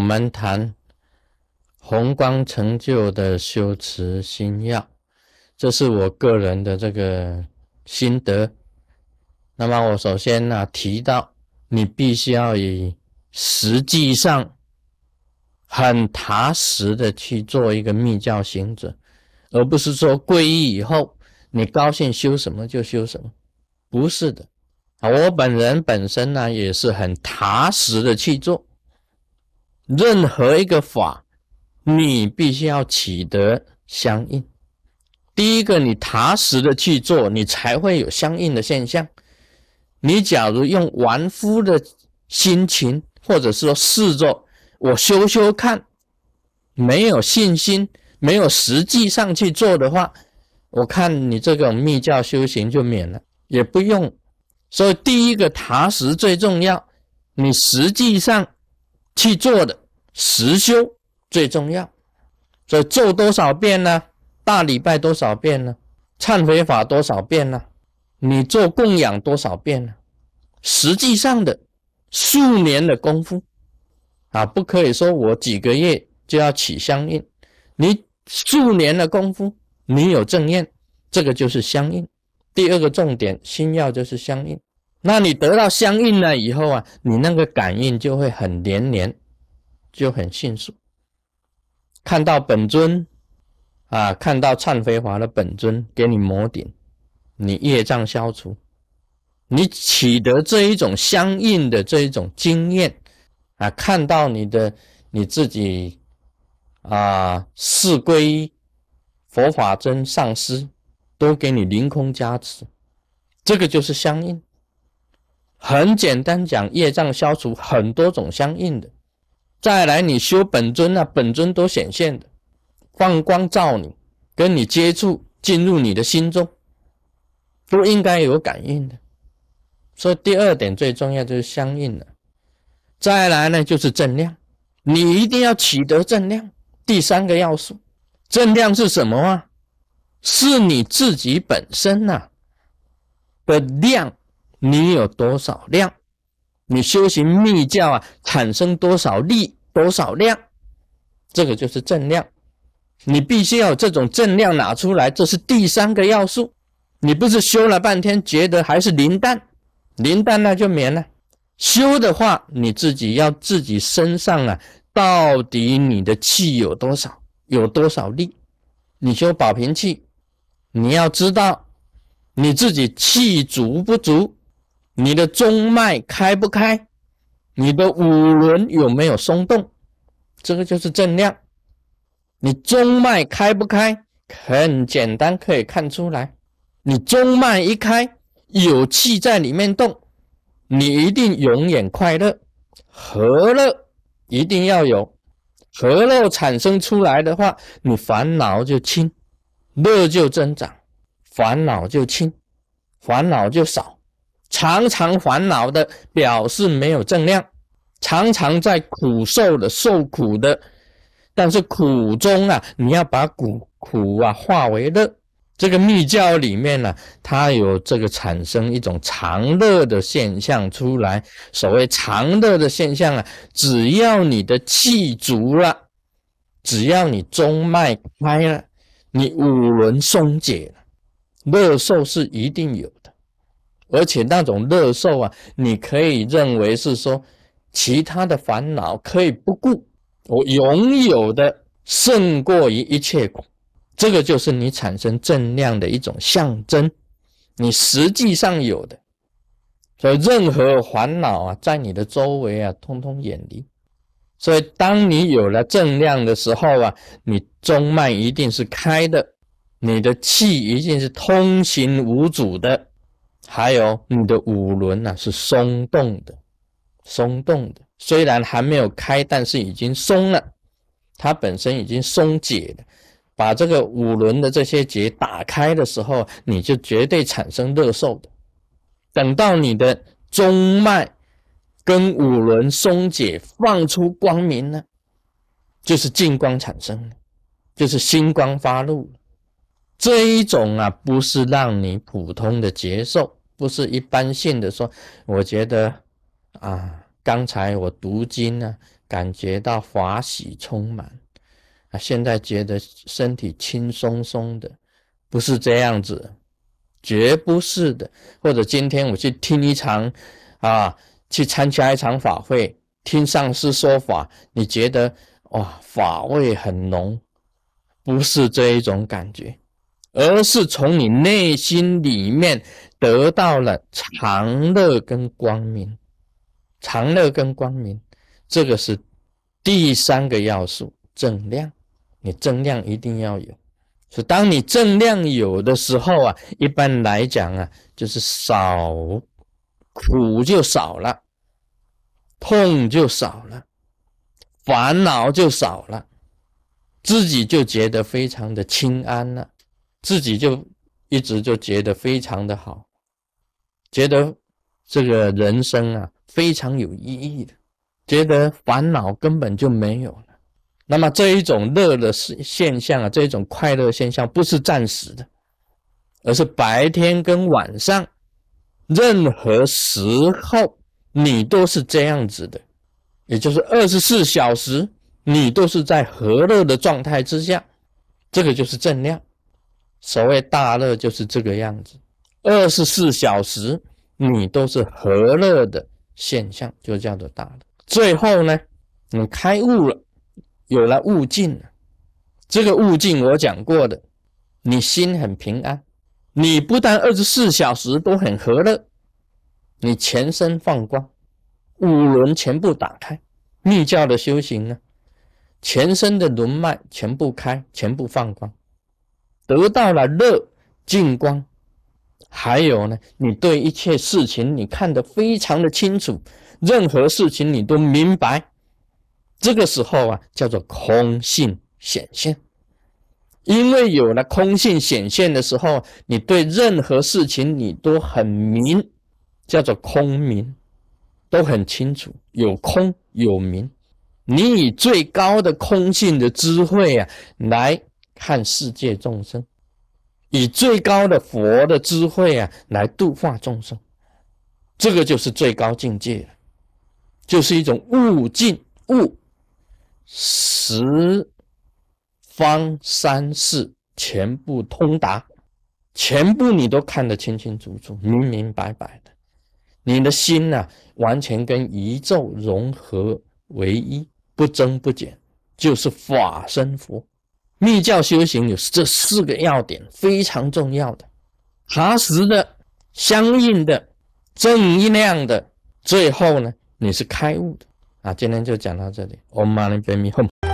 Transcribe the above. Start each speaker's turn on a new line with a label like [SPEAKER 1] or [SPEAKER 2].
[SPEAKER 1] 我们谈宏光成就的修持心要，这是我个人的这个心得。那么我首先呢提到，你必须要以实际上很踏实的去做一个密教行者，而不是说皈依以后你高兴修什么就修什么，不是的。我本人本身呢也是很踏实的去做，任何一个法，你必须要取得相应。第一个，你踏实的去做，你才会有相应的现象。你假如用玩夫的心情，或者说试着我修修看，没有信心，没有实际上去做的话，我看你这种密教修行就免了，也不用。所以第一个踏实最重要，你实际上去做的实修最重要。所以做多少遍呢？大礼拜多少遍呢？忏悔法多少遍呢？你做供养多少遍呢？实际上的数年的功夫啊，不可以说我几个月就要起相应。你数年的功夫，你有正念，这个就是相应。第二个重点，心要就是相应。那你得到相应了以后啊，你那个感应就会很连连，就很迅速。看到本尊啊，看到忏悔华的本尊给你摩顶。你业障消除，你取得这一种相应的这一种经验啊，看到你的你自己啊，四归佛法真上师都给你凌空加持，这个就是相应。很简单讲，业障消除很多种相应的。再来，你修本尊啊，本尊都显现的，放光照你，跟你接触，进入你的心中。都应该有感应的，所以第二点最重要就是相应的。再来呢，就是正量，你一定要取得正量。第三个要素，正量是什么啊？是你自己本身呐的量，你有多少量？你修行密教啊，产生多少力、多少量？这个就是正量，你必须要这种正量拿出来，这是第三个要素。你不是修了半天，觉得还是灵淡，灵淡那就免了。修的话，你自己要自己身上啊，到底你的气有多少，有多少力？你修保平气，你要知道你自己气足不足，你的中脉开不开，你的五轮有没有松动，这个就是正量。你中脉开不开，很简单，可以看出来。你中脉一开，有气在里面动，你一定永远快乐。和乐一定要有，和乐产生出来的话，你烦恼就轻，乐就增长，烦恼就轻，烦恼就少。常常烦恼的，表示没有正量，常常在苦受的受苦的，但是苦中啊，你要把苦苦啊化为乐。这个密教里面呢，它有这个产生一种常乐的现象出来。所谓常乐的现象啊，只要你的气足了，只要你中脉开了，你五轮松解了，乐受是一定有。而且那种乐受啊，你可以认为是说，其他的烦恼可以不顾，我拥有的胜过于一切。这个就是你产生正量的一种象征，你实际上有的，所以任何烦恼啊，在你的周围啊，通通远离。所以当你有了正量的时候啊，你中脉一定是开的，你的气一定是通行无阻的，还有你的五轮呢是松动的，松动的，虽然还没有开，但是已经松了，它本身已经松解了。把这个五轮的这些结打开的时候，你就绝对产生热受的。等到你的中脉跟五轮松解，放出光明呢，就是净光产生了，就是星光发露。这一种啊，不是让你普通的接受，不是一般性的说，我觉得啊，刚才我读经呢，感觉到法喜充满啊，现在觉得身体轻松松的，不是这样子，绝不是的。或者今天我去听一场啊，去参加一场法会，听上师说法，你觉得哇，法味很浓，不是这一种感觉。而是从你内心里面得到了长乐跟光明，长乐跟光明，这个是第三个要素，正量。你正量一定要有，是当你正量有的时候啊，一般来讲啊，就是少苦就少了，痛就少了，烦恼就少了，自己就觉得非常的清安了。自己就一直就觉得非常的好，觉得这个人生啊非常有意义的，觉得烦恼根本就没有了。那么这一种乐的现现象啊，这一种快乐现象不是暂时的，而是白天跟晚上任何时候你都是这样子的，也就是二十四小时你都是在和乐的状态之下，这个就是正量。所谓大乐就是这个样子，二十四小时你都是和乐的现象，就叫做大乐。最后呢，你开悟了，有了悟境了。这个悟境我讲过的，你心很平安，你不但二十四小时都很和乐，你全身放光，五轮全部打开。密教的修行呢，全身的轮脉全部开，全部放光。得到了乐净光，还有呢，你对一切事情你看得非常的清楚，任何事情你都明白。这个时候啊，叫做空性显现。因为有了空性显现的时候，你对任何事情你都很明，叫做空明，都很清楚。有空有明，你以最高的空性的智慧啊来。看世界众生，以最高的佛的智慧啊，来度化众生，这个就是最高境界了，就是一种悟境悟十方三世全部通达，全部你都看得清清楚楚、明明白白的，你的心呐，完全跟宇宙融合为一，不增不减，就是法身佛。密教修行有这四个要点，非常重要的，踏实的、相应的、正量的，最后呢，你是开悟的啊！今天就讲到这里，Om Mani Padme Hum。